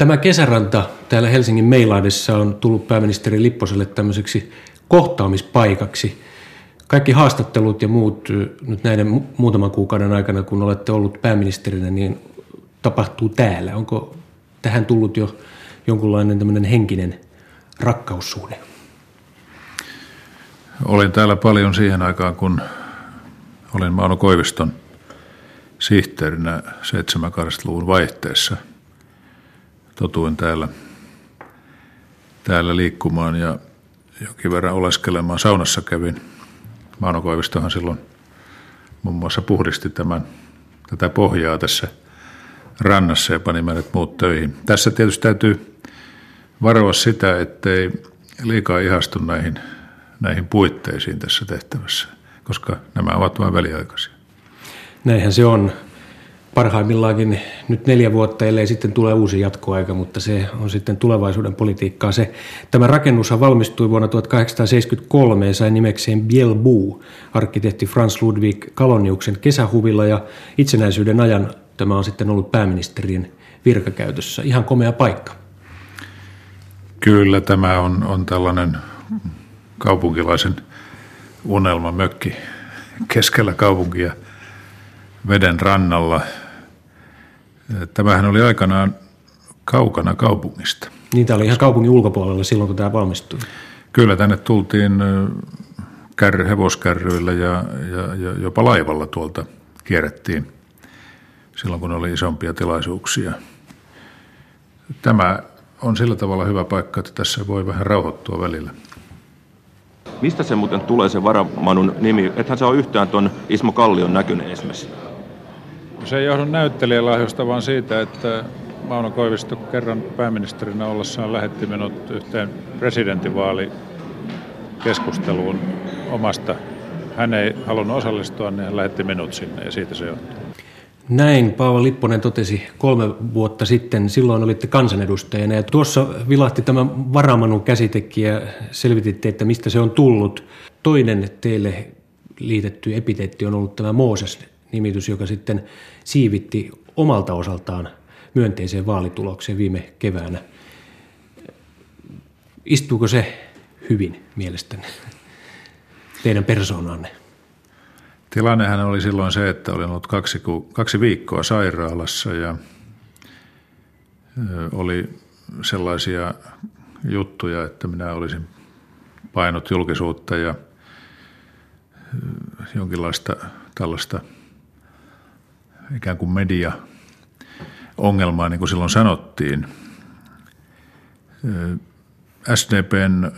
Tämä kesäranta täällä Helsingin Meilaidessa on tullut pääministeri Lipposelle tämmöiseksi kohtaamispaikaksi. Kaikki haastattelut ja muut nyt näiden muutaman kuukauden aikana, kun olette ollut pääministerinä, niin tapahtuu täällä. Onko tähän tullut jo jonkunlainen tämmöinen henkinen rakkaussuhde? Olin täällä paljon siihen aikaan, kun olin Mauno Koiviston sihteerinä 70-luvun vaihteessa. Totuin täällä, täällä liikkumaan ja jonkin verran oleskelemaan. Saunassa kävin. Mauno Koivistohan silloin muun muassa puhdisti tämän, tätä pohjaa tässä rannassa ja pani meidät muut töihin. Tässä tietysti täytyy varoa sitä, ettei liikaa ihastu näihin, näihin puitteisiin tässä tehtävässä, koska nämä ovat vain väliaikaisia. Näinhän se on. Parhaimmillaankin nyt neljä vuotta, ellei sitten tule uusi jatkoaika, mutta se on sitten tulevaisuuden politiikkaa. Se, tämä rakennushan valmistui vuonna 1873 ja sai nimekseen Bielbu, arkkitehti Franz Ludwig Kaloniuksen kesähuvilla ja itsenäisyyden ajan tämä on sitten ollut pääministerien virkakäytössä. Ihan komea paikka. Kyllä tämä on, on tällainen kaupunkilaisen unelmamökki keskellä kaupunkia veden rannalla. Tämähän oli aikanaan kaukana kaupungista. Niin, tämä oli ihan kaupungin ulkopuolella silloin, kun tämä valmistui. Kyllä, tänne tultiin kärry, hevoskärryillä ja, ja, ja jopa laivalla tuolta kierrettiin silloin, kun oli isompia tilaisuuksia. Tämä on sillä tavalla hyvä paikka, että tässä voi vähän rauhoittua välillä. Mistä se muuten tulee se varamanun nimi? Ethän se ole yhtään tuon Ismo Kallion näköinen esimerkiksi. Se ei johdu näyttelijälahjosta, vaan siitä, että Mauno Koivisto kerran pääministerinä ollessaan lähetti minut yhteen presidentinvaalikeskusteluun omasta. Hän ei halunnut osallistua, niin hän lähetti minut sinne ja siitä se johtuu. Näin Paavo Lipponen totesi kolme vuotta sitten. Silloin olitte kansanedustajana ja tuossa vilahti tämä varamanun käsitekin ja selvititte, että mistä se on tullut. Toinen teille liitetty epiteetti on ollut tämä Mooses-nimitys, joka sitten siivitti omalta osaltaan myönteiseen vaalitulokseen viime keväänä. Istuuko se hyvin mielestäni teidän persoonanne? Tilannehän oli silloin se, että olin ollut kaksi, kaksi viikkoa sairaalassa ja oli sellaisia juttuja, että minä olisin painot julkisuutta ja jonkinlaista tällaista ikään kuin media-ongelmaa, niin kuin silloin sanottiin. SDPn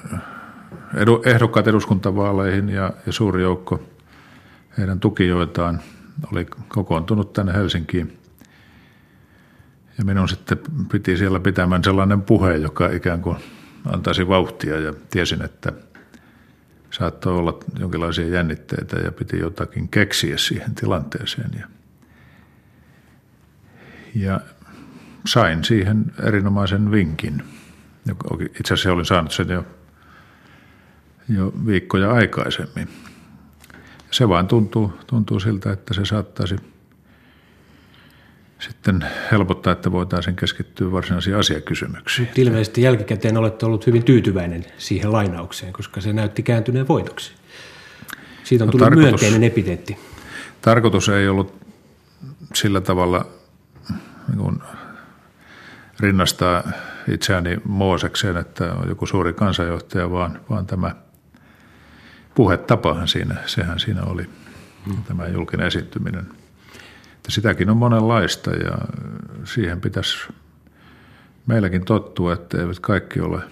ehdokkaat eduskuntavaaleihin ja, ja suuri joukko heidän tukijoitaan oli kokoontunut tänne Helsinkiin. Ja minun sitten piti siellä pitämään sellainen puhe, joka ikään kuin antaisi vauhtia ja tiesin, että saattoi olla jonkinlaisia jännitteitä ja piti jotakin keksiä siihen tilanteeseen. Ja, ja sain siihen erinomaisen vinkin. Itse asiassa olin saanut sen jo, jo viikkoja aikaisemmin se vaan tuntuu, tuntuu siltä, että se saattaisi sitten helpottaa, että voitaisiin keskittyä varsinaisiin asiakysymyksiin. Nyt ilmeisesti jälkikäteen olette ollut hyvin tyytyväinen siihen lainaukseen, koska se näytti kääntyneen voitoksi. Siitä on no, tullut tarkoitus, myönteinen epiteetti. Tarkoitus ei ollut sillä tavalla niin kuin rinnastaa itseäni Moosekseen, että on joku suuri kansanjohtaja, vaan, vaan tämä – puhetapahan siinä, sehän siinä oli hmm. tämä julkinen esiintyminen. Sitäkin on monenlaista ja siihen pitäisi meilläkin tottua, että eivät kaikki ole,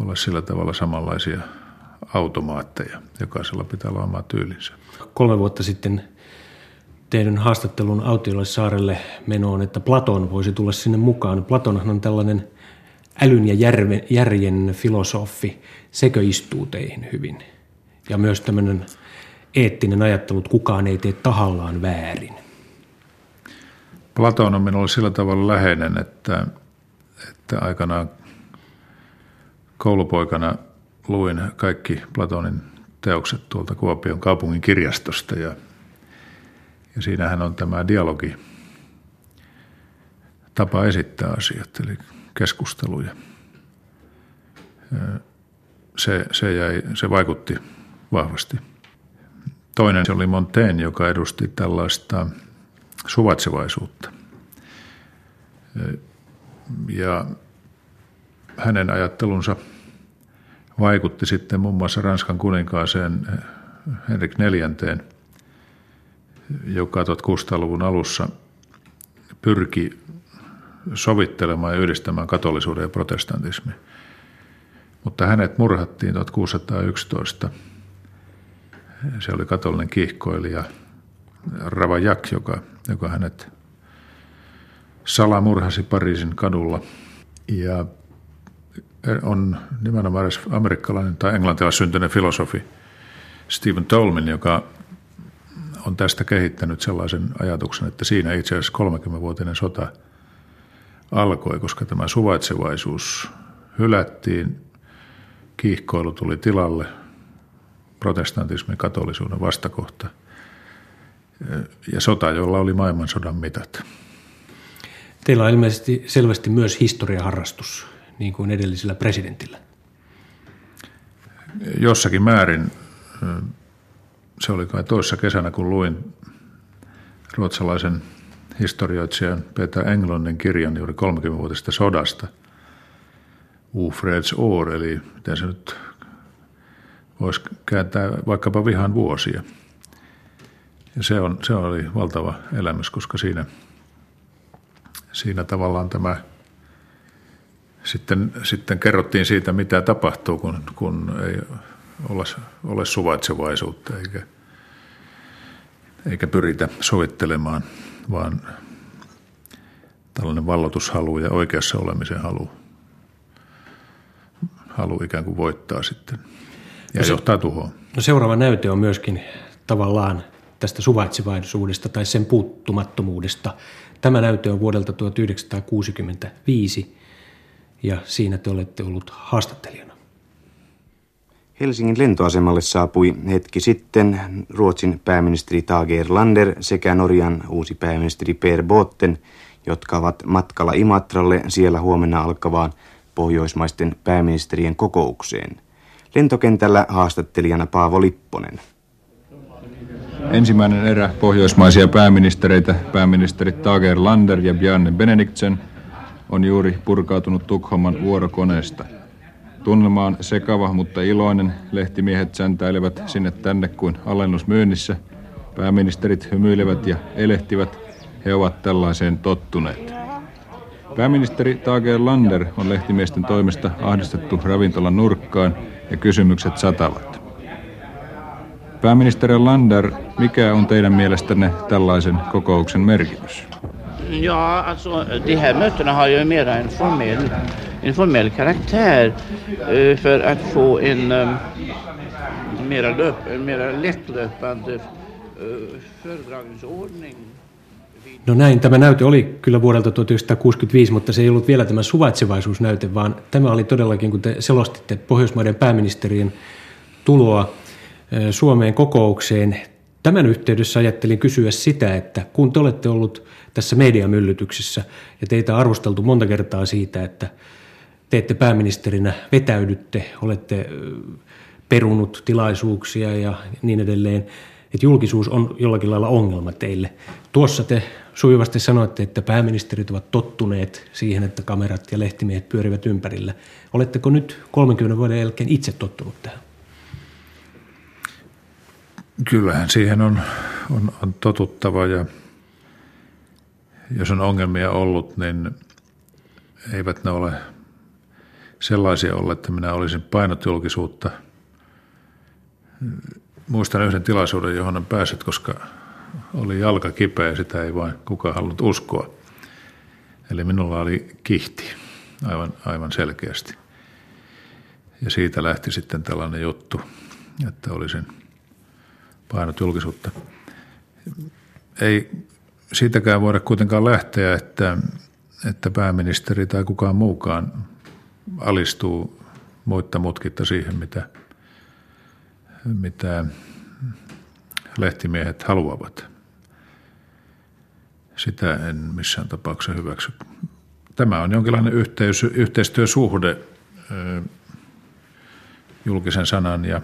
ole sillä tavalla samanlaisia automaatteja. Jokaisella pitää olla oma tyylinsä. Kolme vuotta sitten tehdyn haastattelun Autiolle saarelle menoon, että Platon voisi tulla sinne mukaan. Platonhan on tällainen älyn ja järjen filosofi, sekö istuu teihin hyvin? Ja myös tämmöinen eettinen ajattelu, että kukaan ei tee tahallaan väärin. Platon on minulle sillä tavalla läheinen, että, että aikanaan koulupoikana luin kaikki Platonin teokset tuolta Kuopion kaupungin kirjastosta ja, ja siinähän on tämä dialogi tapa esittää asiat, eli keskusteluja. Se, se, jäi, se vaikutti vahvasti. Toinen se oli Montaigne, joka edusti tällaista suvaitsevaisuutta. Ja hänen ajattelunsa vaikutti sitten muun muassa Ranskan kuninkaaseen Henrik neljänteen, joka 1600-luvun alussa pyrki sovittelemaan ja yhdistämään katolisuuden ja protestantismi. Mutta hänet murhattiin 1611. Se oli katolinen kiihkoilija Ravajak, joka, joka hänet salamurhasi Pariisin kadulla. Ja on nimenomaan edes amerikkalainen tai englantilainen syntynyt filosofi Stephen Tolmin, joka on tästä kehittänyt sellaisen ajatuksen, että siinä itse asiassa 30-vuotinen sota alkoi, koska tämä suvaitsevaisuus hylättiin, kiihkoilu tuli tilalle, protestantismin katolisuuden vastakohta ja sota, jolla oli maailmansodan mitat. Teillä on ilmeisesti selvästi myös historiaharrastus, niin kuin edellisellä presidentillä. Jossakin määrin se oli kai toissa kesänä, kun luin ruotsalaisen historioitsijan Peter Englundin kirjan juuri 30-vuotisesta sodasta. Ufreds år, eli miten se nyt voisi kääntää vaikkapa vihan vuosia. Ja se, on, se oli valtava elämys, koska siinä, siinä tavallaan tämä sitten, sitten kerrottiin siitä, mitä tapahtuu, kun, kun ei ole, ole suvaitsevaisuutta eikä, eikä pyritä sovittelemaan, vaan tällainen vallotushalu ja oikeassa olemisen halu, halu ikään kuin voittaa sitten ja no se, johtaa tuhoon. No seuraava näyte on myöskin tavallaan tästä suvaitsevaisuudesta tai sen puuttumattomuudesta. Tämä näyte on vuodelta 1965 ja siinä te olette ollut haastattelijana. Helsingin lentoasemalle saapui hetki sitten Ruotsin pääministeri Tage Erlander sekä Norjan uusi pääministeri Per Botten, jotka ovat matkalla Imatralle siellä huomenna alkavaan pohjoismaisten pääministerien kokoukseen. Lentokentällä haastattelijana Paavo Lipponen. Ensimmäinen erä pohjoismaisia pääministereitä, pääministerit Tage Erlander ja Bjarne Benediktsson, on juuri purkautunut Tukholman vuorokoneesta – Tunnelma on sekava, mutta iloinen. Lehtimiehet säntäilevät sinne tänne kuin alennusmyynnissä. Pääministerit hymyilevät ja elehtivät. He ovat tällaiseen tottuneet. Pääministeri Tage Lander on lehtimiesten toimesta ahdistettu ravintolan nurkkaan ja kysymykset satavat. Pääministeri Lander, mikä on teidän mielestänne tällaisen kokouksen merkitys? Ja, alltså de här mötena har ju en formell, en formell karaktär uh, för att få en um, mera, löp, mera lättlöpande uh, föredragningsordning. No näin, tämä näyte oli kyllä vuodelta 1965, mutta se ei ollut vielä tämä suvaitsevaisuusnäyte, vaan tämä oli todellakin, kun te selostitte Pohjoismaiden pääministerien tuloa Suomeen kokoukseen. Tämän yhteydessä ajattelin kysyä sitä, että kun te olette ollut tässä mediamyllytyksessä ja teitä arvosteltu monta kertaa siitä, että teette pääministerinä vetäydytte, olette perunut tilaisuuksia ja niin edelleen, että julkisuus on jollakin lailla ongelma teille. Tuossa te sujuvasti sanoitte, että pääministerit ovat tottuneet siihen, että kamerat ja lehtimiehet pyörivät ympärillä. Oletteko nyt 30 vuoden jälkeen itse tottunut tähän? Kyllähän siihen on, on, on totuttava ja jos on ongelmia ollut, niin eivät ne ole sellaisia olla, että minä olisin painot julkisuutta. Muistan yhden tilaisuuden, johon en päässyt, koska oli jalka kipeä ja sitä ei vain kukaan halunnut uskoa. Eli minulla oli kihti aivan, aivan selkeästi. Ja siitä lähti sitten tällainen juttu, että olisin painot julkisuutta. Ei siitäkään voida kuitenkaan lähteä, että, että pääministeri tai kukaan muukaan alistuu muitta mutkitta siihen, mitä, mitä lehtimiehet haluavat. Sitä en missään tapauksessa hyväksy. tämä on jonkinlainen yhteys, yhteistyösuhde julkisen sanan ja,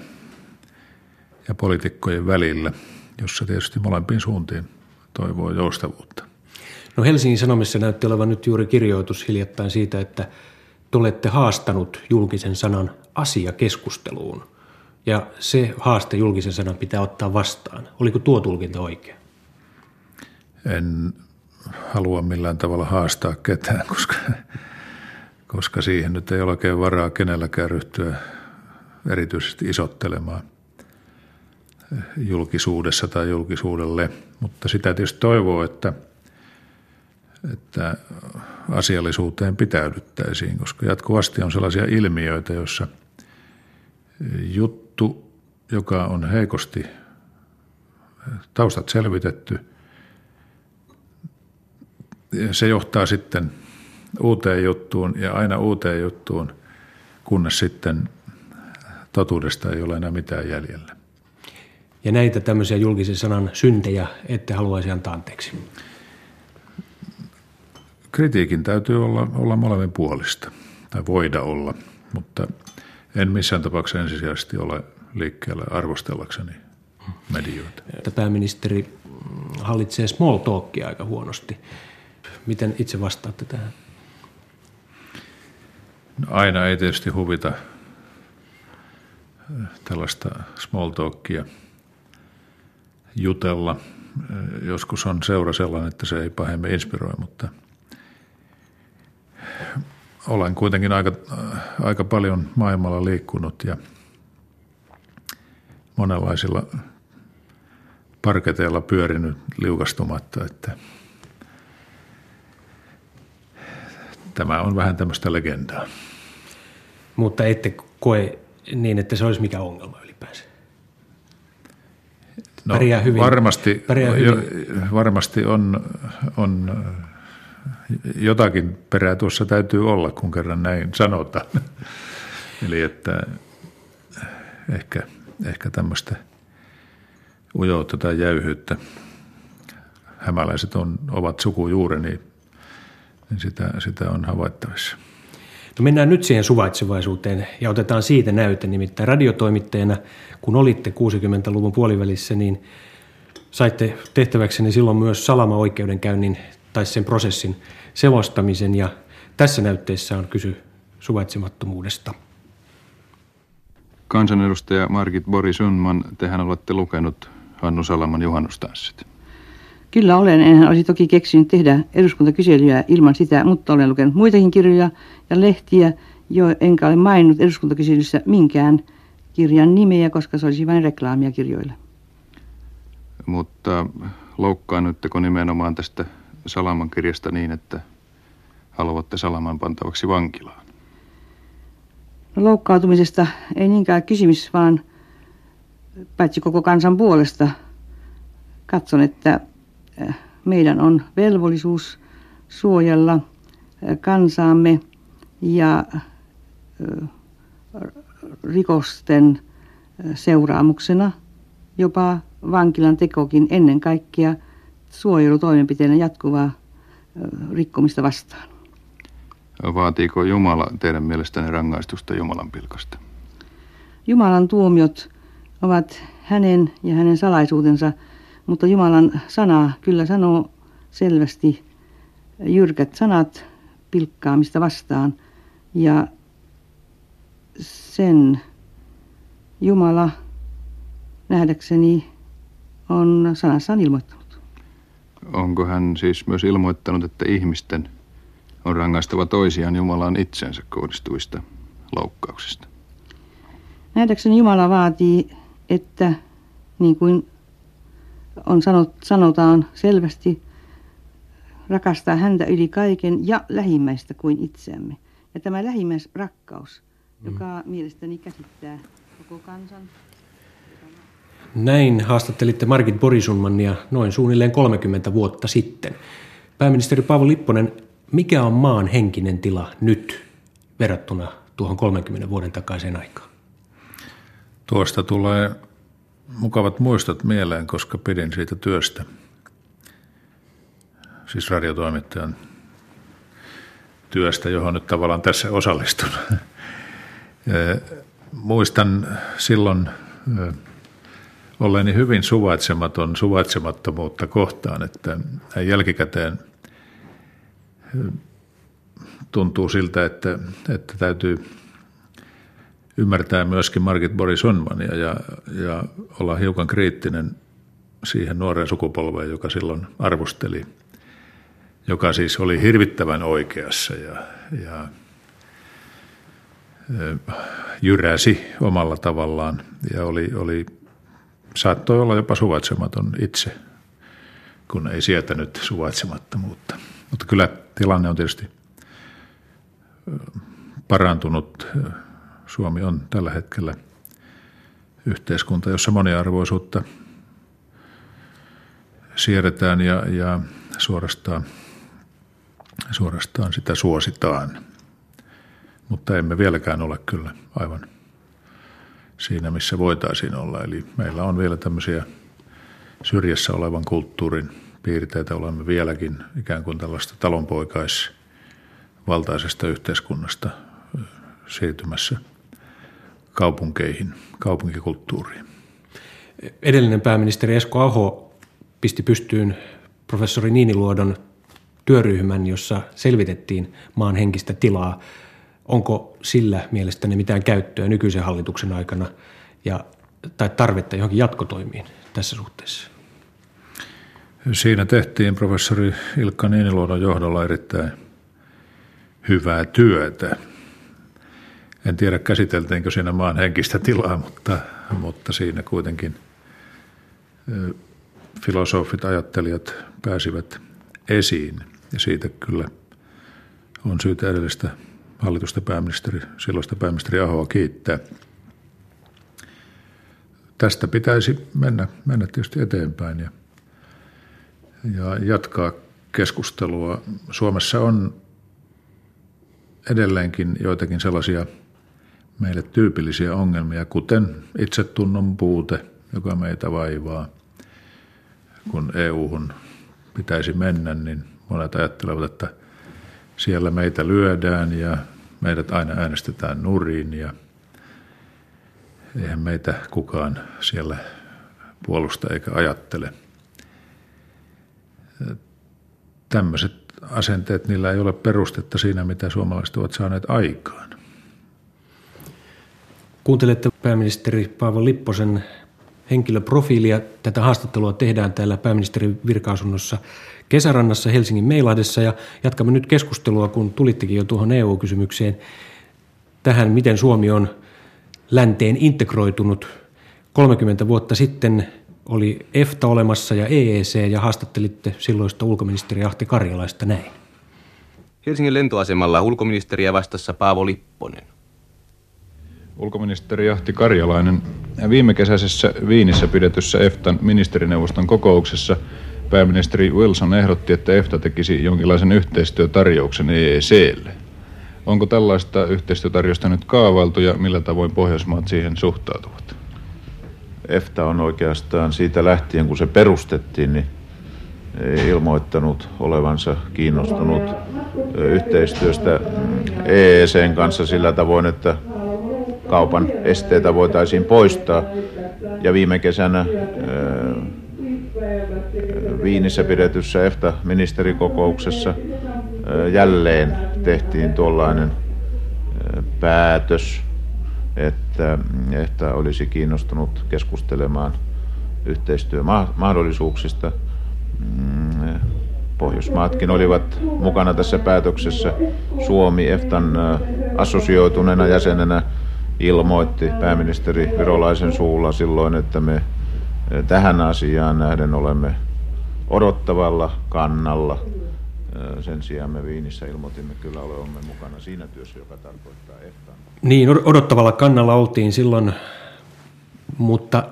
ja poliitikkojen välillä, jossa tietysti molempiin suuntiin toivoo joustavuutta. No Helsingin Sanomissa näytti olevan nyt juuri kirjoitus hiljattain siitä, että te olette haastanut julkisen sanan asiakeskusteluun. Ja se haaste julkisen sanan pitää ottaa vastaan. Oliko tuo tulkinta oikea? En halua millään tavalla haastaa ketään, koska, koska siihen nyt ei ole oikein varaa kenelläkään ryhtyä erityisesti isottelemaan julkisuudessa tai julkisuudelle. Mutta sitä tietysti toivoo, että, että asiallisuuteen pitäydyttäisiin, koska jatkuvasti on sellaisia ilmiöitä, joissa juttu, joka on heikosti taustat selvitetty – se johtaa sitten uuteen juttuun ja aina uuteen juttuun, kunnes sitten totuudesta ei ole enää mitään jäljellä. Ja näitä tämmöisiä julkisen sanan syntejä ette haluaisi antaa anteeksi? Kritiikin täytyy olla, olla molemmin puolista, tai voida olla, mutta en missään tapauksessa ensisijaisesti ole liikkeellä arvostellakseni medioita. Pääministeri hallitsee small talkia aika huonosti. Miten itse vastaatte tähän? No aina ei tietysti huvita äh, tällaista small talkia jutella. Äh, joskus on seura sellainen, että se ei pahemmin inspiroi, mutta olen kuitenkin aika, aika paljon maailmalla liikkunut ja monenlaisilla parketeilla pyörinyt liukastumatta, että – tämä on vähän tämmöistä legendaa. Mutta ette koe niin, että se olisi mikä ongelma ylipäänsä? No, hyvin. Varmasti, Pärjää hyvin. Varmasti on, on jotakin perää tuossa täytyy olla, kun kerran näin sanotaan. Eli että ehkä, ehkä tämmöistä ujoutta tai jäyhyyttä hämäläiset on, ovat sukujuureni niin sitä, sitä on havaittavissa. No mennään nyt siihen suvaitsevaisuuteen ja otetaan siitä näyte. Nimittäin radiotoimittajana, kun olitte 60-luvun puolivälissä, niin saitte tehtäväkseni silloin myös salama-oikeudenkäynnin tai sen prosessin selostamisen. Ja tässä näytteessä on kysy suvaitsemattomuudesta. Kansanedustaja Margit Boris Sundman, tehän olette lukenut Hannu Salaman juhannustanssit. Kyllä olen. Enhän olisi toki keksinyt tehdä eduskuntakyselyä ilman sitä, mutta olen lukenut muitakin kirjoja ja lehtiä, jo enkä ole maininnut eduskuntakyselyssä minkään kirjan nimeä, koska se olisi vain reklaamia kirjoille. Mutta loukkaannutteko nimenomaan tästä Salaman kirjasta niin, että haluatte Salaman pantavaksi vankilaan? No, loukkautumisesta ei niinkään kysymys, vaan paitsi koko kansan puolesta katson, että meidän on velvollisuus suojella kansaamme ja rikosten seuraamuksena jopa vankilan tekokin ennen kaikkea suojelutoimenpiteenä jatkuvaa rikkomista vastaan. Vaatiiko Jumala teidän mielestänne rangaistusta Jumalan pilkasta? Jumalan tuomiot ovat hänen ja hänen salaisuutensa mutta Jumalan sana kyllä sanoo selvästi jyrkät sanat pilkkaamista vastaan. Ja sen Jumala nähdäkseni on sanassaan ilmoittanut. Onko hän siis myös ilmoittanut, että ihmisten on rangaistava toisiaan Jumalaan itsensä kohdistuvista loukkauksista? Nähdäkseni Jumala vaatii, että niin kuin on sanot, sanotaan selvästi rakastaa häntä yli kaiken ja lähimmäistä kuin itseämme. Ja tämä lähimmäisrakkaus, mm. joka mielestäni käsittää koko kansan. Näin haastattelitte Margit Borisunmania noin suunnilleen 30 vuotta sitten. Pääministeri Paavo Lipponen, mikä on maan henkinen tila nyt verrattuna tuohon 30 vuoden takaiseen aikaan? Tuosta tulee mukavat muistot mieleen, koska pidin siitä työstä. Siis radiotoimittajan työstä, johon nyt tavallaan tässä osallistun. Muistan silloin olleeni hyvin suvaitsematon suvaitsemattomuutta kohtaan, että jälkikäteen tuntuu siltä, että, että täytyy ymmärtää myöskin Margit Boris Onmania ja, ja olla hiukan kriittinen siihen nuoreen sukupolveen, joka silloin arvosteli, joka siis oli hirvittävän oikeassa ja, ja jyräsi omalla tavallaan ja oli, oli, saattoi olla jopa suvaitsematon itse, kun ei sietänyt suvaitsemattomuutta. Mutta kyllä tilanne on tietysti parantunut. Suomi on tällä hetkellä yhteiskunta, jossa moniarvoisuutta siirretään ja, ja suorastaan, suorastaan sitä suositaan. Mutta emme vieläkään ole kyllä aivan siinä, missä voitaisiin olla. Eli meillä on vielä tämmöisiä syrjässä olevan kulttuurin piirteitä. Olemme vieläkin ikään kuin tällaista talonpoikaisvaltaisesta yhteiskunnasta siirtymässä kaupunkeihin, kaupunkikulttuuriin. Edellinen pääministeri Esko Aho pisti pystyyn professori Niiniluodon työryhmän, jossa selvitettiin maan henkistä tilaa. Onko sillä mielestäni mitään käyttöä nykyisen hallituksen aikana ja, tai tarvetta johonkin jatkotoimiin tässä suhteessa? Siinä tehtiin professori Ilkka Niiniluodon johdolla erittäin hyvää työtä. En tiedä käsiteltiinkö siinä maan henkistä tilaa, mutta, mutta siinä kuitenkin filosofit, ajattelijat pääsivät esiin. Ja siitä kyllä on syytä edellistä hallitusta pääministeri, silloista pääministeri Ahoa kiittää. Tästä pitäisi mennä, mennä tietysti eteenpäin ja, ja jatkaa keskustelua. Suomessa on edelleenkin joitakin sellaisia meille tyypillisiä ongelmia, kuten itsetunnon puute, joka meitä vaivaa. Kun EU-hun pitäisi mennä, niin monet ajattelevat, että siellä meitä lyödään ja meidät aina äänestetään nuriin ja eihän meitä kukaan siellä puolusta eikä ajattele. Tämmöiset asenteet, niillä ei ole perustetta siinä, mitä suomalaiset ovat saaneet aikaan. Kuuntelette pääministeri Paavo Lipposen henkilöprofiilia. Tätä haastattelua tehdään täällä pääministerin virkaasunnossa Kesärannassa Helsingin Meilahdessa ja jatkamme nyt keskustelua, kun tulittekin jo tuohon EU-kysymykseen tähän, miten Suomi on länteen integroitunut. 30 vuotta sitten oli EFTA olemassa ja EEC ja haastattelitte silloista ulkoministeri Ahti Karjalaista näin. Helsingin lentoasemalla ulkoministeriä vastassa Paavo Lipponen. Ulkoministeri Ahti Karjalainen, viime kesäisessä Viinissä pidetyssä EFTAn ministerineuvoston kokouksessa pääministeri Wilson ehdotti, että EFTA tekisi jonkinlaisen yhteistyötarjouksen EEClle. Onko tällaista yhteistyötarjosta nyt kaavailtu ja millä tavoin Pohjoismaat siihen suhtautuvat? EFTA on oikeastaan siitä lähtien, kun se perustettiin, niin ilmoittanut olevansa kiinnostunut yhteistyöstä EECn kanssa sillä tavoin, että kaupan esteitä voitaisiin poistaa. Ja viime kesänä Viinissä pidetyssä EFTA-ministerikokouksessa jälleen tehtiin tuollainen päätös, että, että olisi kiinnostunut keskustelemaan yhteistyömahdollisuuksista. Mm, Pohjoismaatkin olivat mukana tässä päätöksessä. Suomi EFTAn assosioituneena jäsenenä ilmoitti pääministeri Virolaisen suulla silloin, että me tähän asiaan nähden olemme odottavalla kannalla. Sen sijaan me Viinissä ilmoitimme kyllä olemme mukana siinä työssä, joka tarkoittaa EFTA. Niin, odottavalla kannalla oltiin silloin, mutta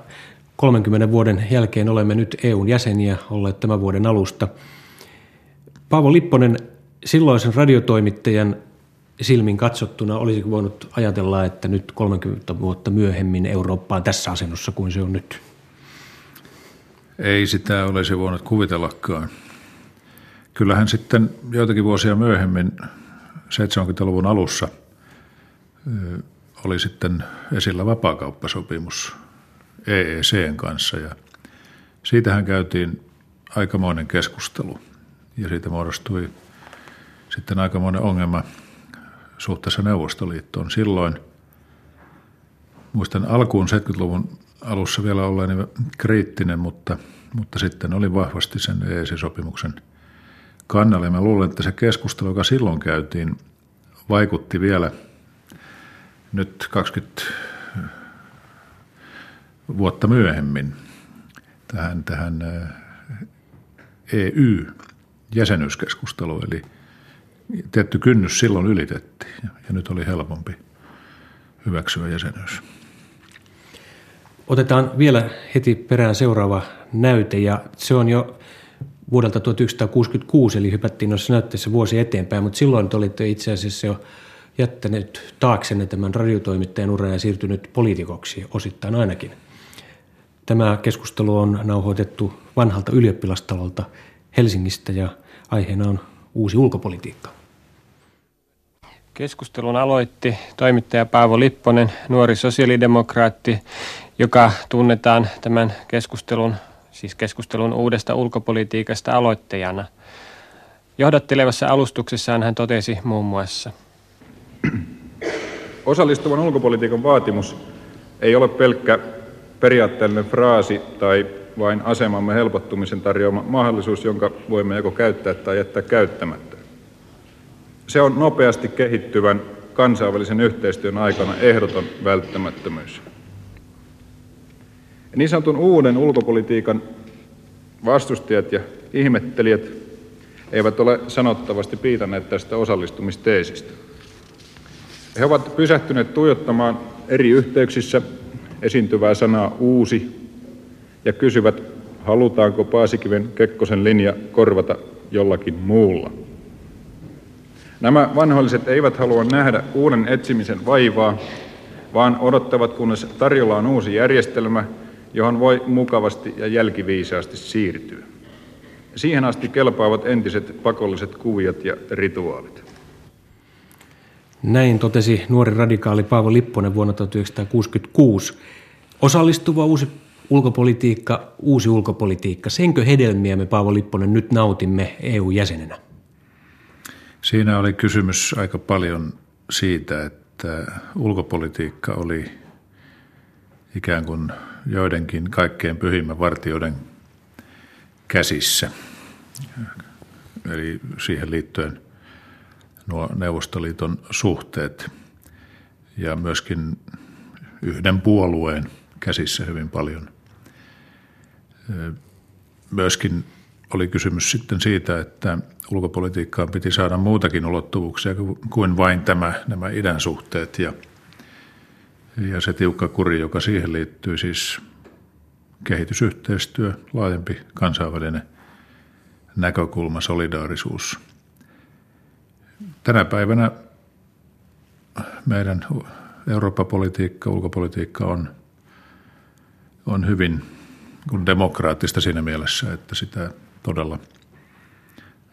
30 vuoden jälkeen olemme nyt EUn jäseniä olleet tämän vuoden alusta. Paavo Lipponen, silloisen radiotoimittajan silmin katsottuna, olisiko voinut ajatella, että nyt 30 vuotta myöhemmin Eurooppa on tässä asennossa kuin se on nyt? Ei sitä olisi voinut kuvitellakaan. Kyllähän sitten joitakin vuosia myöhemmin 70-luvun alussa oli sitten esillä vapaakauppasopimus EECn kanssa ja siitähän käytiin aikamoinen keskustelu ja siitä muodostui sitten aikamoinen ongelma suhteessa Neuvostoliittoon. Silloin, muistan alkuun 70-luvun alussa vielä olleeni kriittinen, mutta, mutta sitten oli vahvasti sen EEC-sopimuksen kannalla. Ja mä luulen, että se keskustelu, joka silloin käytiin, vaikutti vielä nyt 20 vuotta myöhemmin tähän, tähän EU-jäsenyyskeskusteluun. Eli tietty kynnys silloin ylitettiin ja nyt oli helpompi hyväksyä jäsenyys. Otetaan vielä heti perään seuraava näyte ja se on jo vuodelta 1966, eli hypättiin noissa näytteissä vuosi eteenpäin, mutta silloin te olitte itse asiassa jo jättäneet taaksenne tämän radiotoimittajan uran ja siirtynyt poliitikoksi osittain ainakin. Tämä keskustelu on nauhoitettu vanhalta ylioppilastalolta Helsingistä ja aiheena on uusi ulkopolitiikka. Keskustelun aloitti toimittaja Paavo Lipponen, nuori sosiaalidemokraatti, joka tunnetaan tämän keskustelun, siis keskustelun uudesta ulkopolitiikasta aloittajana. Johdattelevassa alustuksessaan hän totesi muun muassa. Osallistuvan ulkopolitiikan vaatimus ei ole pelkkä periaatteellinen fraasi tai vain asemamme helpottumisen tarjoama mahdollisuus, jonka voimme joko käyttää tai jättää käyttämättä. Se on nopeasti kehittyvän kansainvälisen yhteistyön aikana ehdoton välttämättömyys. Niin sanotun uuden ulkopolitiikan vastustajat ja ihmettelijät eivät ole sanottavasti piitanneet tästä osallistumisteesistä. He ovat pysähtyneet tuijottamaan eri yhteyksissä esiintyvää sanaa uusi ja kysyvät, halutaanko Paasikiven Kekkosen linja korvata jollakin muulla. Nämä vanhoilliset eivät halua nähdä uuden etsimisen vaivaa, vaan odottavat, kunnes tarjolla on uusi järjestelmä, johon voi mukavasti ja jälkiviisaasti siirtyä. Siihen asti kelpaavat entiset pakolliset kuviot ja rituaalit. Näin totesi nuori radikaali Paavo Lipponen vuonna 1966. Osallistuva uusi ulkopolitiikka, uusi ulkopolitiikka, senkö hedelmiä me Paavo Lipponen nyt nautimme EU-jäsenenä? Siinä oli kysymys aika paljon siitä, että ulkopolitiikka oli ikään kuin joidenkin kaikkein pyhimmän vartioiden käsissä. Eli siihen liittyen nuo Neuvostoliiton suhteet ja myöskin yhden puolueen käsissä hyvin paljon. Myöskin oli kysymys sitten siitä, että ulkopolitiikkaan piti saada muutakin ulottuvuuksia kuin vain tämä, nämä idän suhteet ja, ja se tiukka kuri, joka siihen liittyy, siis kehitysyhteistyö, laajempi kansainvälinen näkökulma, solidaarisuus. Tänä päivänä meidän Eurooppa-politiikka, ulkopolitiikka on, on hyvin demokraattista siinä mielessä, että sitä todella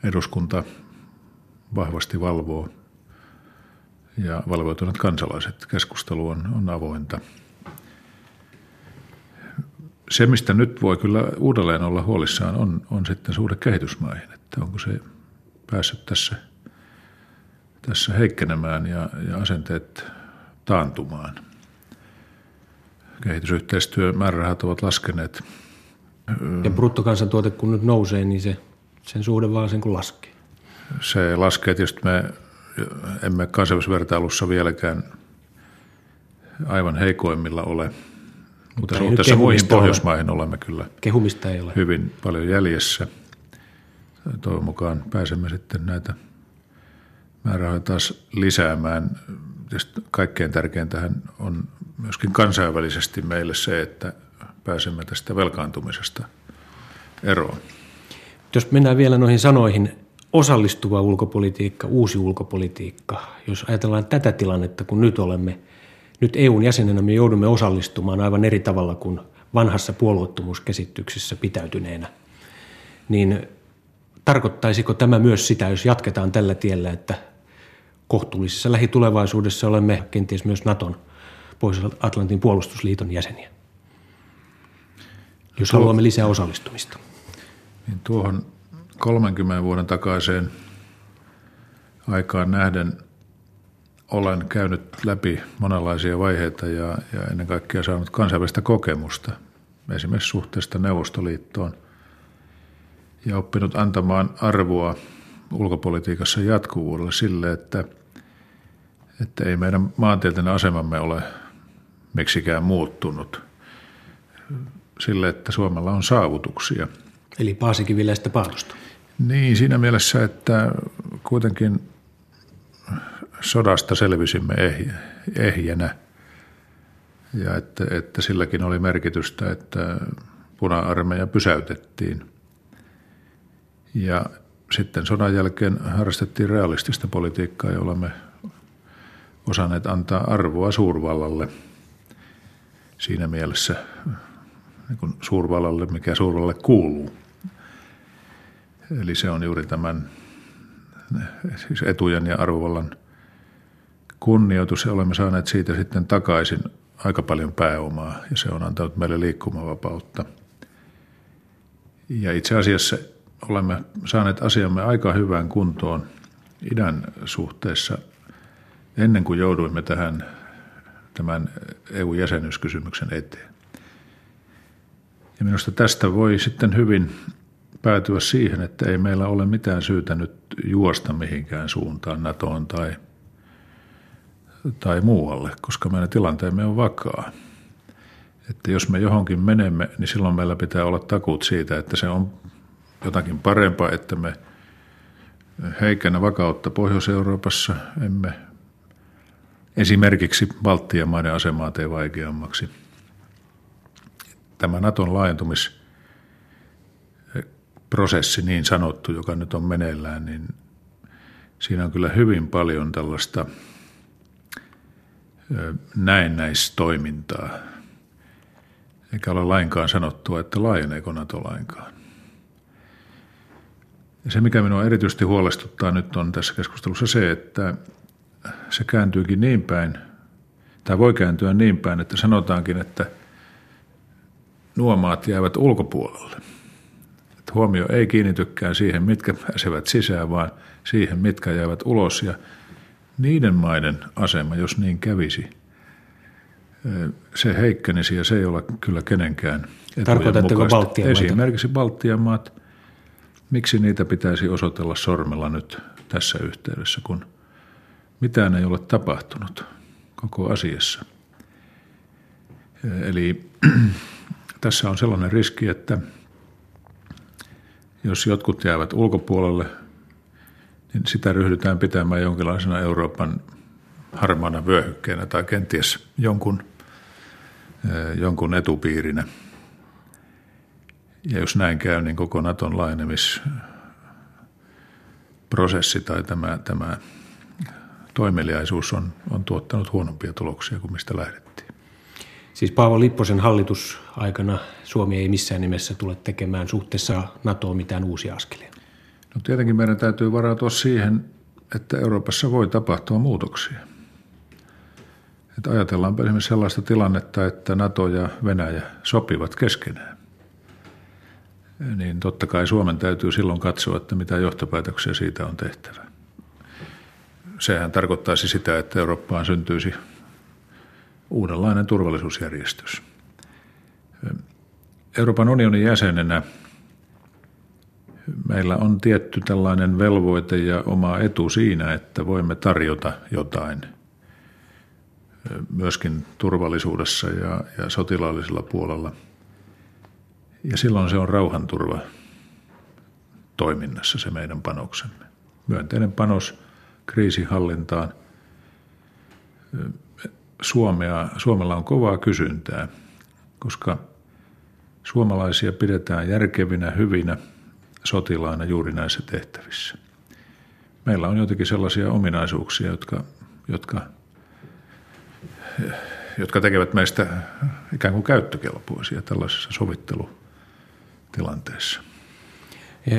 eduskunta vahvasti valvoo ja valvoituneet kansalaiset. Keskustelu on, on avointa. Se, mistä nyt voi kyllä uudelleen olla huolissaan, on, on sitten suhde kehitysmaihin. Että onko se päässyt tässä, tässä heikkenemään ja, ja asenteet taantumaan. Kehitysyhteistyömäärärahat ovat laskeneet ja bruttokansantuote kun nyt nousee, niin se, sen suhde vaan sen kun laskee. Se laskee tietysti me emme kansainvälisessä vertailussa vieläkään aivan heikoimmilla ole. Mutta suhteessa muihin Pohjoismaihin ole. olemme kyllä kehumista ei ole. hyvin paljon jäljessä. Toivon mukaan pääsemme sitten näitä määrärahoja taas lisäämään. Tietysti kaikkein tärkeintähän on myöskin kansainvälisesti meille se, että pääsemme tästä velkaantumisesta eroon. Jos mennään vielä noihin sanoihin, osallistuva ulkopolitiikka, uusi ulkopolitiikka, jos ajatellaan tätä tilannetta, kun nyt olemme, nyt EUn jäsenenä me joudumme osallistumaan aivan eri tavalla kuin vanhassa puolueettomuuskäsityksessä pitäytyneenä, niin tarkoittaisiko tämä myös sitä, jos jatketaan tällä tiellä, että kohtuullisessa lähitulevaisuudessa olemme kenties myös Naton Pohjois-Atlantin puolustusliiton jäseniä, jos haluamme lisää osallistumista. Niin tuohon 30 vuoden takaiseen aikaan nähden olen käynyt läpi monenlaisia vaiheita ja, ja ennen kaikkea saanut kansainvälistä kokemusta, esimerkiksi suhteesta Neuvostoliittoon, ja oppinut antamaan arvoa ulkopolitiikassa jatkuvuudelle sille, että, että ei meidän maantieteellinen asemamme ole miksikään muuttunut sille, että Suomella on saavutuksia. Eli Paasikiviläistä paatosta. Niin, siinä mielessä, että kuitenkin sodasta selvisimme ehjänä ja että, että silläkin oli merkitystä, että puna-armeija pysäytettiin. Ja sitten sodan jälkeen harrastettiin realistista politiikkaa ja olemme osanneet antaa arvoa suurvallalle siinä mielessä niin suurvallalle, mikä suurvallalle kuuluu. Eli se on juuri tämän siis etujen ja arvovallan kunnioitus ja olemme saaneet siitä sitten takaisin aika paljon pääomaa ja se on antanut meille liikkumavapautta. Ja itse asiassa olemme saaneet asiamme aika hyvään kuntoon idän suhteessa ennen kuin jouduimme tähän tämän EU-jäsenyyskysymyksen eteen. Ja minusta tästä voi sitten hyvin päätyä siihen, että ei meillä ole mitään syytä nyt juosta mihinkään suuntaan NATOon tai, tai muualle, koska meidän tilanteemme on vakaa. Että jos me johonkin menemme, niin silloin meillä pitää olla takuut siitä, että se on jotakin parempaa, että me heikennä vakautta Pohjois-Euroopassa, emme esimerkiksi Baltian maiden asemaa tee vaikeammaksi. Tämä Naton laajentumisprosessi niin sanottu, joka nyt on meneillään, niin siinä on kyllä hyvin paljon tällaista näennäistoimintaa. Eikä ole lainkaan sanottua, että laajeneeko NATO lainkaan. Ja se, mikä minua erityisesti huolestuttaa nyt on tässä keskustelussa se, että se kääntyykin niin päin, tai voi kääntyä niin päin, että sanotaankin, että nuo maat jäävät ulkopuolelle. Että huomio ei kiinnitykään siihen, mitkä pääsevät sisään, vaan siihen, mitkä jäävät ulos. Ja niiden maiden asema, jos niin kävisi, se heikkenisi ja se ei ole kyllä kenenkään Tarkoitatteko Baltian maita? Esimerkiksi Baltian maat. Miksi niitä pitäisi osoitella sormella nyt tässä yhteydessä, kun – mitään ei ole tapahtunut koko asiassa. Eli tässä on sellainen riski, että jos jotkut jäävät ulkopuolelle, niin sitä ryhdytään pitämään jonkinlaisena Euroopan harmaana vyöhykkeenä tai kenties jonkun, jonkun etupiirinä. Ja jos näin käy, niin koko Naton laajenemisprosessi tai tämä, tämä toimeliaisuus on, on tuottanut huonompia tuloksia kuin mistä lähdettiin. Siis Paavo Lipposen hallitusaikana Suomi ei missään nimessä tule tekemään suhteessa NATOon mitään uusia askelia. No tietenkin meidän täytyy varautua siihen, että Euroopassa voi tapahtua muutoksia. Että ajatellaan esimerkiksi sellaista tilannetta, että NATO ja Venäjä sopivat keskenään. Niin totta kai Suomen täytyy silloin katsoa, että mitä johtopäätöksiä siitä on tehtävä sehän tarkoittaisi sitä, että Eurooppaan syntyisi uudenlainen turvallisuusjärjestys. Euroopan unionin jäsenenä meillä on tietty tällainen velvoite ja oma etu siinä, että voimme tarjota jotain myöskin turvallisuudessa ja, ja sotilaallisella puolella. Ja silloin se on rauhanturva toiminnassa se meidän panoksemme. Myönteinen panos – kriisihallintaan. Suomea, Suomella on kovaa kysyntää, koska suomalaisia pidetään järkevinä, hyvinä sotilaina juuri näissä tehtävissä. Meillä on jotenkin sellaisia ominaisuuksia, jotka, jotka, jotka tekevät meistä ikään kuin käyttökelpoisia tällaisessa sovittelutilanteessa.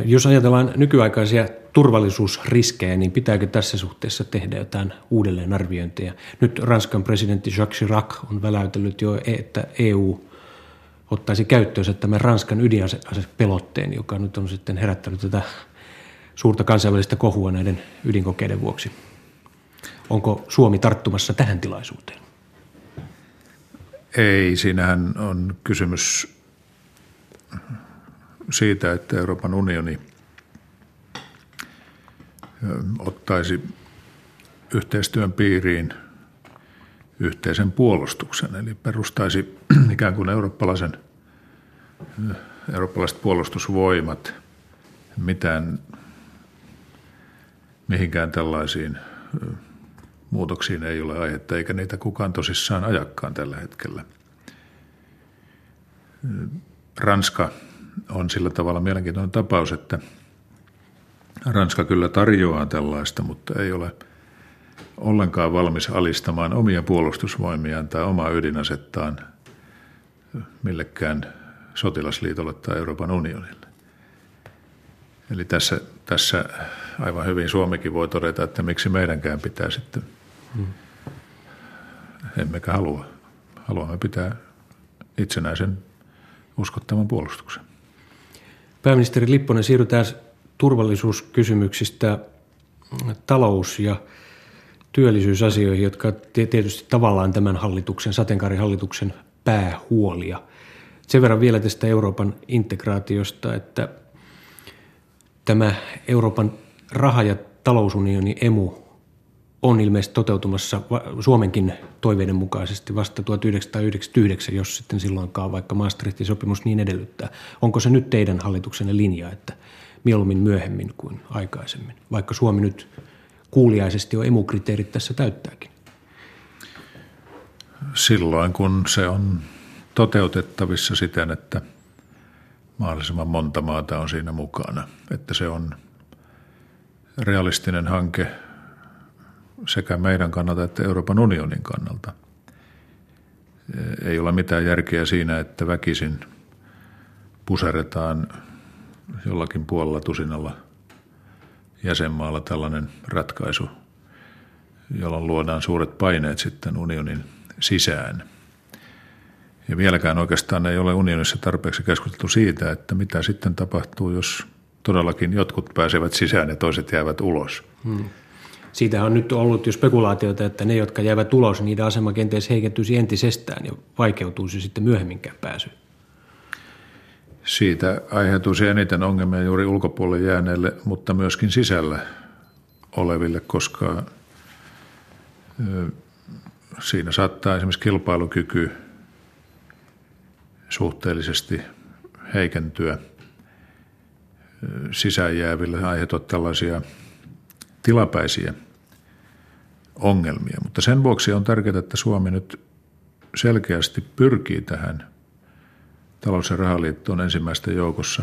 Jos ajatellaan nykyaikaisia turvallisuusriskejä, niin pitääkö tässä suhteessa tehdä jotain uudelleenarviointia? Nyt Ranskan presidentti Jacques Chirac on väläytellyt jo, että EU ottaisi käyttöönsä tämän Ranskan ydinasepelotteen, joka nyt on sitten herättänyt tätä suurta kansainvälistä kohua näiden ydinkokeiden vuoksi. Onko Suomi tarttumassa tähän tilaisuuteen? Ei, siinähän on kysymys siitä, että Euroopan unioni ottaisi yhteistyön piiriin yhteisen puolustuksen, eli perustaisi ikään kuin eurooppalaisen, eurooppalaiset puolustusvoimat mitään mihinkään tällaisiin muutoksiin ei ole aihetta, eikä niitä kukaan tosissaan ajakkaan tällä hetkellä. Ranska on sillä tavalla mielenkiintoinen tapaus, että Ranska kyllä tarjoaa tällaista, mutta ei ole ollenkaan valmis alistamaan omia puolustusvoimiaan tai omaa ydinasettaan millekään sotilasliitolle tai Euroopan unionille. Eli tässä, tässä aivan hyvin Suomikin voi todeta, että miksi meidänkään pitää sitten, hmm. emmekä halua. Haluamme pitää itsenäisen uskottavan puolustuksen. Pääministeri Lipponen, siirrytään turvallisuuskysymyksistä talous- ja työllisyysasioihin, jotka tietysti tavallaan tämän hallituksen, sateenkaarihallituksen päähuolia. Sen verran vielä tästä Euroopan integraatiosta, että tämä Euroopan raha- ja talousunioni EMU on ilmeisesti toteutumassa Suomenkin toiveiden mukaisesti vasta 1999, jos sitten silloinkaan vaikka Maastrichtin sopimus niin edellyttää. Onko se nyt teidän hallituksenne linja, että mieluummin myöhemmin kuin aikaisemmin, vaikka Suomi nyt kuuliaisesti jo emukriteerit tässä täyttääkin? Silloin kun se on toteutettavissa siten, että mahdollisimman monta maata on siinä mukana, että se on realistinen hanke sekä meidän kannalta että Euroopan unionin kannalta. Ei ole mitään järkeä siinä, että väkisin puseretaan jollakin puolella tusinalla jäsenmaalla tällainen ratkaisu, jolloin luodaan suuret paineet sitten unionin sisään. Ja vieläkään oikeastaan ei ole unionissa tarpeeksi keskusteltu siitä, että mitä sitten tapahtuu, jos todellakin jotkut pääsevät sisään ja toiset jäävät ulos. Hmm. Siitä on nyt ollut jo spekulaatioita, että ne, jotka jäävät ulos, niiden asema kenties heikentyisi entisestään ja vaikeutuisi sitten myöhemminkään pääsy. Siitä aiheutuisi eniten ongelmia juuri ulkopuolelle jääneille, mutta myöskin sisällä oleville, koska siinä saattaa esimerkiksi kilpailukyky suhteellisesti heikentyä sisäänjääville aiheutua tällaisia tilapäisiä ongelmia. Mutta sen vuoksi on tärkeää, että Suomi nyt selkeästi pyrkii tähän talous- ja rahaliittoon ensimmäistä joukossa,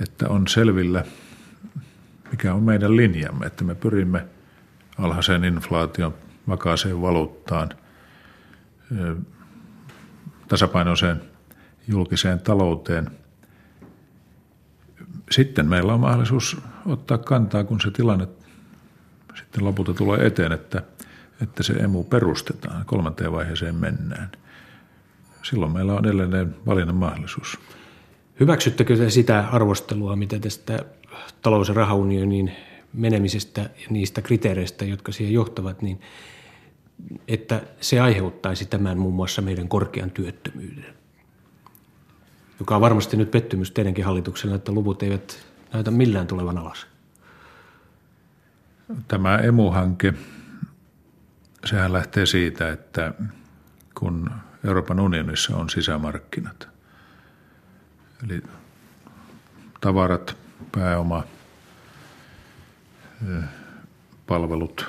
että on selvillä, mikä on meidän linjamme, että me pyrimme alhaiseen inflaation, vakaaseen valuuttaan, tasapainoiseen julkiseen talouteen. Sitten meillä on mahdollisuus ottaa kantaa, kun se tilanne sitten lopulta tulee eteen, että, että se emu perustetaan, kolmanteen vaiheeseen mennään. Silloin meillä on edelleen valinnan mahdollisuus. Hyväksyttekö te sitä arvostelua, mitä tästä talous- ja rahaunionin menemisestä ja niistä kriteereistä, jotka siihen johtavat, niin että se aiheuttaisi tämän muun muassa meidän korkean työttömyyden, joka on varmasti nyt pettymys teidänkin hallituksella, että luvut eivät näytä millään tulevan alas. Tämä emuhanke, sehän lähtee siitä, että kun Euroopan unionissa on sisämarkkinat, eli tavarat, pääoma, palvelut,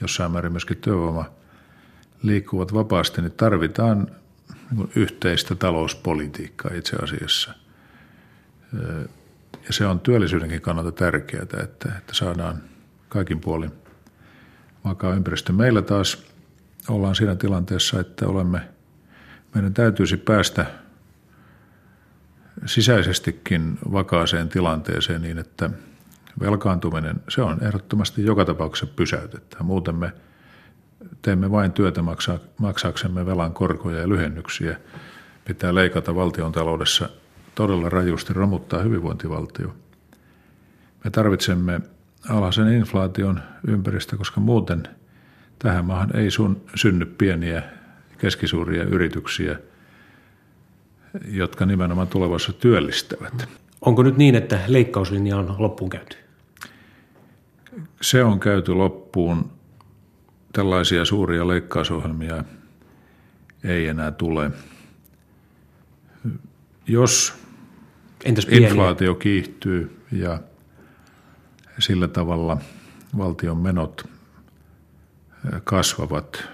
jossain määrin myöskin työvoima liikkuvat vapaasti, niin tarvitaan niin yhteistä talouspolitiikkaa itse asiassa. Ja se on työllisyydenkin kannalta tärkeää, että, että saadaan kaikin puolin vakaa ympäristö. Meillä taas ollaan siinä tilanteessa, että olemme, meidän täytyisi päästä sisäisestikin vakaaseen tilanteeseen niin, että velkaantuminen, se on ehdottomasti joka tapauksessa pysäytettävä. Muuten me teemme vain työtä maksaaksemme velan korkoja ja lyhennyksiä. Pitää leikata valtion taloudessa todella rajusti, romuttaa hyvinvointivaltio. Me tarvitsemme alhaisen inflaation ympäristö, koska muuten tähän maahan ei sun, synny pieniä keskisuuria yrityksiä, jotka nimenomaan tulevassa työllistävät. Onko nyt niin, että leikkauslinja on loppuun käyty? Se on käyty loppuun. Tällaisia suuria leikkausohjelmia ei enää tule. Jos Entäs inflaatio kiihtyy ja sillä tavalla valtion menot kasvavat,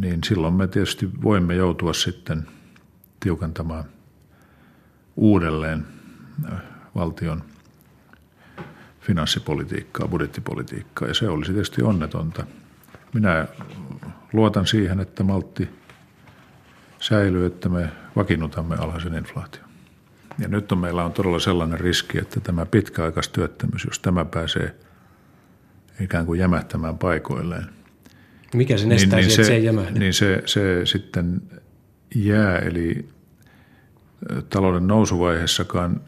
niin silloin me tietysti voimme joutua sitten tiukentamaan uudelleen valtion finanssipolitiikkaa, budjettipolitiikkaa, ja se olisi tietysti onnetonta. Minä luotan siihen, että maltti säilyy, että me vakiinnutamme alhaisen inflaation. Ja nyt on, meillä on todella sellainen riski, että tämä pitkäaikaistyöttömyys, jos tämä pääsee ikään kuin jämähtämään paikoilleen. Mikä sen estää niin, niin se, että se ei? Niin se, se sitten jää, eli talouden nousuvaiheessakaan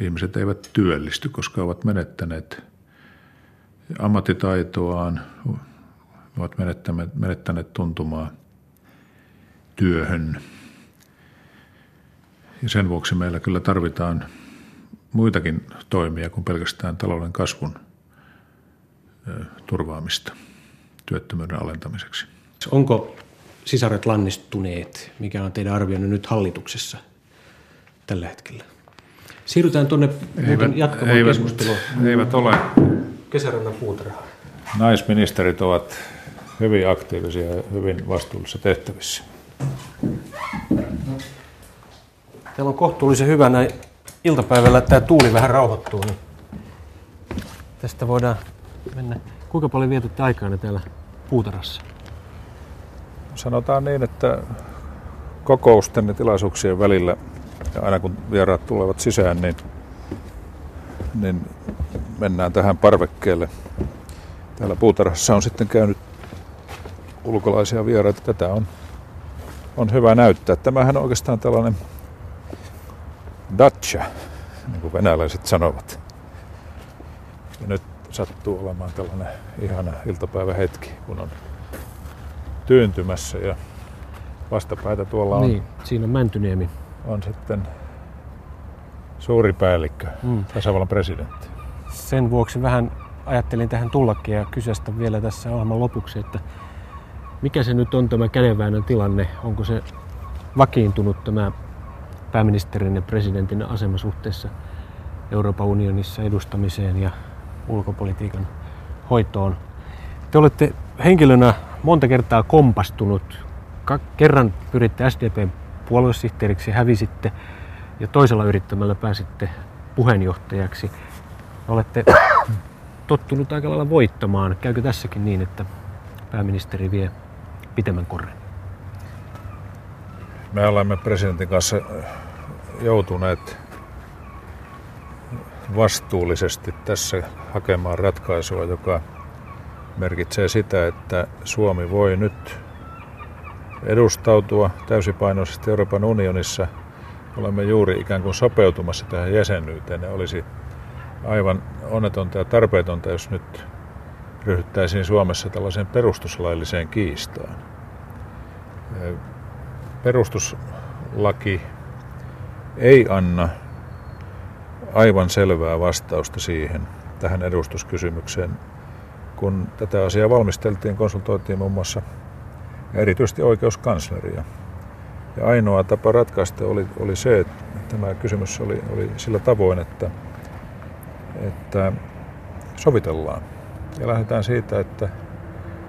ihmiset eivät työllisty, koska ovat menettäneet ammattitaitoaan, ovat menettäneet, menettäneet tuntumaa työhön – ja sen vuoksi meillä kyllä tarvitaan muitakin toimia kuin pelkästään talouden kasvun turvaamista työttömyyden alentamiseksi. Onko sisaret lannistuneet? Mikä on teidän arvionne nyt hallituksessa tällä hetkellä? Siirrytään tuonne eivät, jatkamaan eivät, keskustelua. Eivät ole. Kesärannan puutarha. Naisministerit ovat hyvin aktiivisia ja hyvin vastuullisissa tehtävissä. Täällä on kohtuullisen hyvä näin iltapäivällä, tämä tuuli vähän rauhoittuu. Niin tästä voidaan mennä. Kuinka paljon vietätte aikaa täällä puutarassa? Sanotaan niin, että kokousten ja tilaisuuksien välillä, ja aina kun vieraat tulevat sisään, niin, niin mennään tähän parvekkeelle. Täällä puutarhassa on sitten käynyt ulkolaisia vieraita. Tätä on, on hyvä näyttää. Tämähän on oikeastaan tällainen dacha, niin kuin venäläiset sanovat. Ja nyt sattuu olemaan tällainen ihana iltapäivähetki, kun on tyyntymässä ja vastapäätä tuolla on... Niin, siinä on Mäntyniemi. On sitten suuri päällikkö, mm. tasavallan presidentti. Sen vuoksi vähän ajattelin tähän tullakin ja kysestä vielä tässä ohjelman lopuksi, että mikä se nyt on tämä kädenväännön tilanne? Onko se vakiintunut tämä pääministerin ja presidentin asema suhteessa Euroopan unionissa edustamiseen ja ulkopolitiikan hoitoon. Te olette henkilönä monta kertaa kompastunut. Kerran pyritte SDPn puoluesihteeriksi, hävisitte ja toisella yrittämällä pääsitte puheenjohtajaksi. Olette tottunut aika lailla voittamaan. Käykö tässäkin niin, että pääministeri vie pitemmän korren? Me olemme presidentin kanssa joutuneet vastuullisesti tässä hakemaan ratkaisua, joka merkitsee sitä, että Suomi voi nyt edustautua täysipainoisesti Euroopan unionissa. Olemme juuri ikään kuin sopeutumassa tähän jäsenyyteen. Ja olisi aivan onnetonta ja tarpeetonta, jos nyt ryhdyttäisiin Suomessa tällaiseen perustuslailliseen kiistaan perustuslaki ei anna aivan selvää vastausta siihen, tähän edustuskysymykseen. Kun tätä asiaa valmisteltiin, konsultoitiin muun muassa erityisesti oikeuskansleria. Ja ainoa tapa ratkaista oli, oli se, että tämä kysymys oli, oli sillä tavoin, että, että sovitellaan. Ja lähdetään siitä, että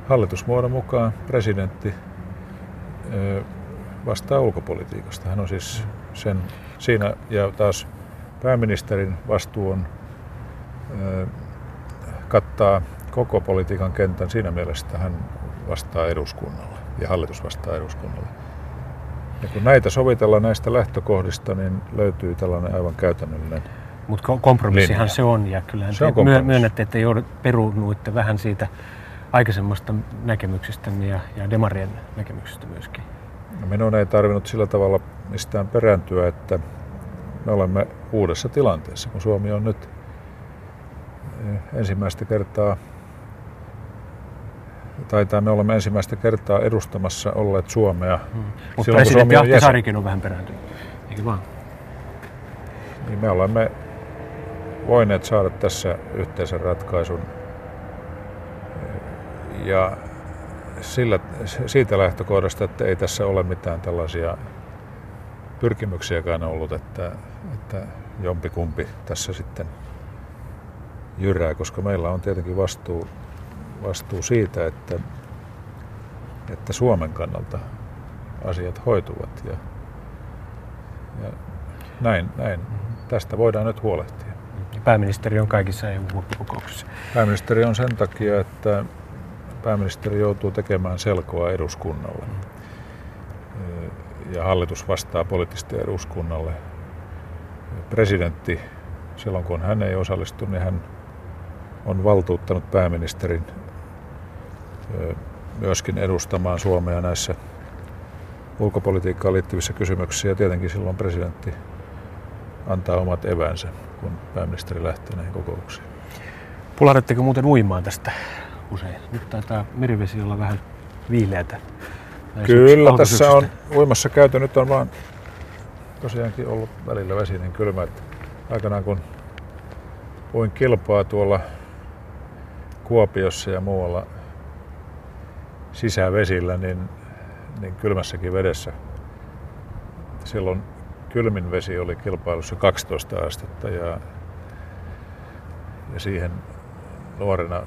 hallitusmuodon mukaan presidentti vastaa ulkopolitiikasta. Hän on siis sen siinä, ja taas pääministerin vastuu on kattaa koko politiikan kentän siinä mielessä, että hän vastaa eduskunnalle ja hallitus vastaa eduskunnalle. Ja kun näitä sovitellaan näistä lähtökohdista, niin löytyy tällainen aivan käytännöllinen Mutta kompromissihan linja. se on, ja kyllähän se te myö- myönnätte, että peruunuitte vähän siitä aikaisemmasta näkemyksestä ja, ja demarien näkemyksestä myöskin. No minun ei tarvinnut sillä tavalla mistään perääntyä, että me olemme uudessa tilanteessa, kun Suomi on nyt eh, ensimmäistä kertaa taitaa me olemme ensimmäistä kertaa edustamassa olleet Suomea. Hmm. Mutta presidentti Ahtisaarikin on vähän perääntynyt, eikö vaan? Niin me olemme voineet saada tässä yhteisen ratkaisun ja sillä, siitä lähtökohdasta, että ei tässä ole mitään tällaisia pyrkimyksiäkään ollut, että, että jompikumpi tässä sitten jyrää, koska meillä on tietenkin vastuu, vastuu siitä, että, että Suomen kannalta asiat hoituvat ja, ja näin, näin. Tästä voidaan nyt huolehtia. Pääministeri on kaikissa EU-huippukokouksissa. Pääministeri on sen takia, että pääministeri joutuu tekemään selkoa eduskunnalle. Ja hallitus vastaa poliittisesti eduskunnalle. Presidentti, silloin kun hän ei osallistu, niin hän on valtuuttanut pääministerin myöskin edustamaan Suomea näissä ulkopolitiikkaan liittyvissä kysymyksissä. Ja tietenkin silloin presidentti antaa omat evänsä, kun pääministeri lähtee näihin kokouksiin. Pulahdatteko muuten uimaan tästä usein. Nyt taitaa merivesi olla vähän viileätä. Kyllä, tässä on uimassa käyty. Nyt on vaan tosiaankin ollut välillä vesinen kylmä. Että aikanaan kun uin kilpaa tuolla Kuopiossa ja muualla sisävesillä, niin, niin kylmässäkin vedessä silloin kylmin vesi oli kilpailussa 12 astetta ja, ja siihen nuorena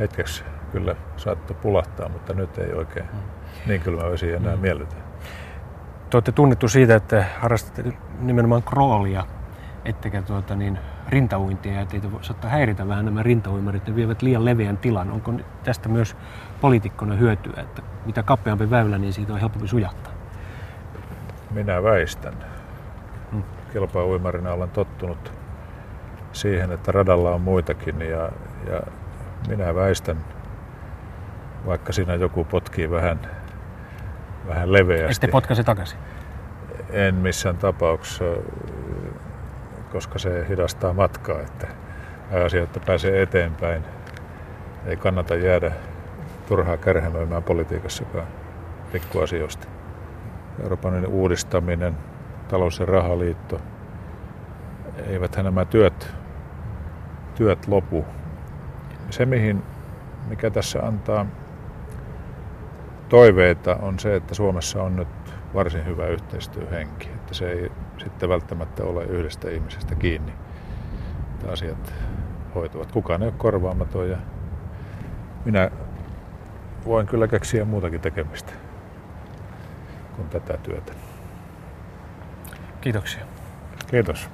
hetkeksi kyllä saattoi pulahtaa, mutta nyt ei oikein niin kylmä vesi enää mm. miellytä. Te olette tunnettu siitä, että harrastatte nimenomaan kroolia, ettekä tuota niin, rintauintia ja teitä saattaa häiritä vähän nämä rintauimarit, ne vievät liian leveän tilan. Onko tästä myös poliitikkona hyötyä, että mitä kapeampi väylä, niin siitä on helpompi sujahtaa? Minä väistän. Hmm. Kilpauimarina olen tottunut siihen, että radalla on muitakin ja, ja minä väistän, vaikka siinä joku potkii vähän, vähän leveästi. Sitten potkaisi takaisin? En missään tapauksessa, koska se hidastaa matkaa, että asia, että pääsee eteenpäin. Ei kannata jäädä turhaa kärhämöimään politiikassakaan pikkuasioista. Euroopan uudistaminen, talous- ja rahaliitto, eiväthän nämä työt, työt lopu se, mihin, mikä tässä antaa toiveita, on se, että Suomessa on nyt varsin hyvä yhteistyöhenki. Että se ei sitten välttämättä ole yhdestä ihmisestä kiinni, että asiat hoituvat. Kukaan ei ole korvaamaton ja minä voin kyllä keksiä muutakin tekemistä kuin tätä työtä. Kiitoksia. Kiitos.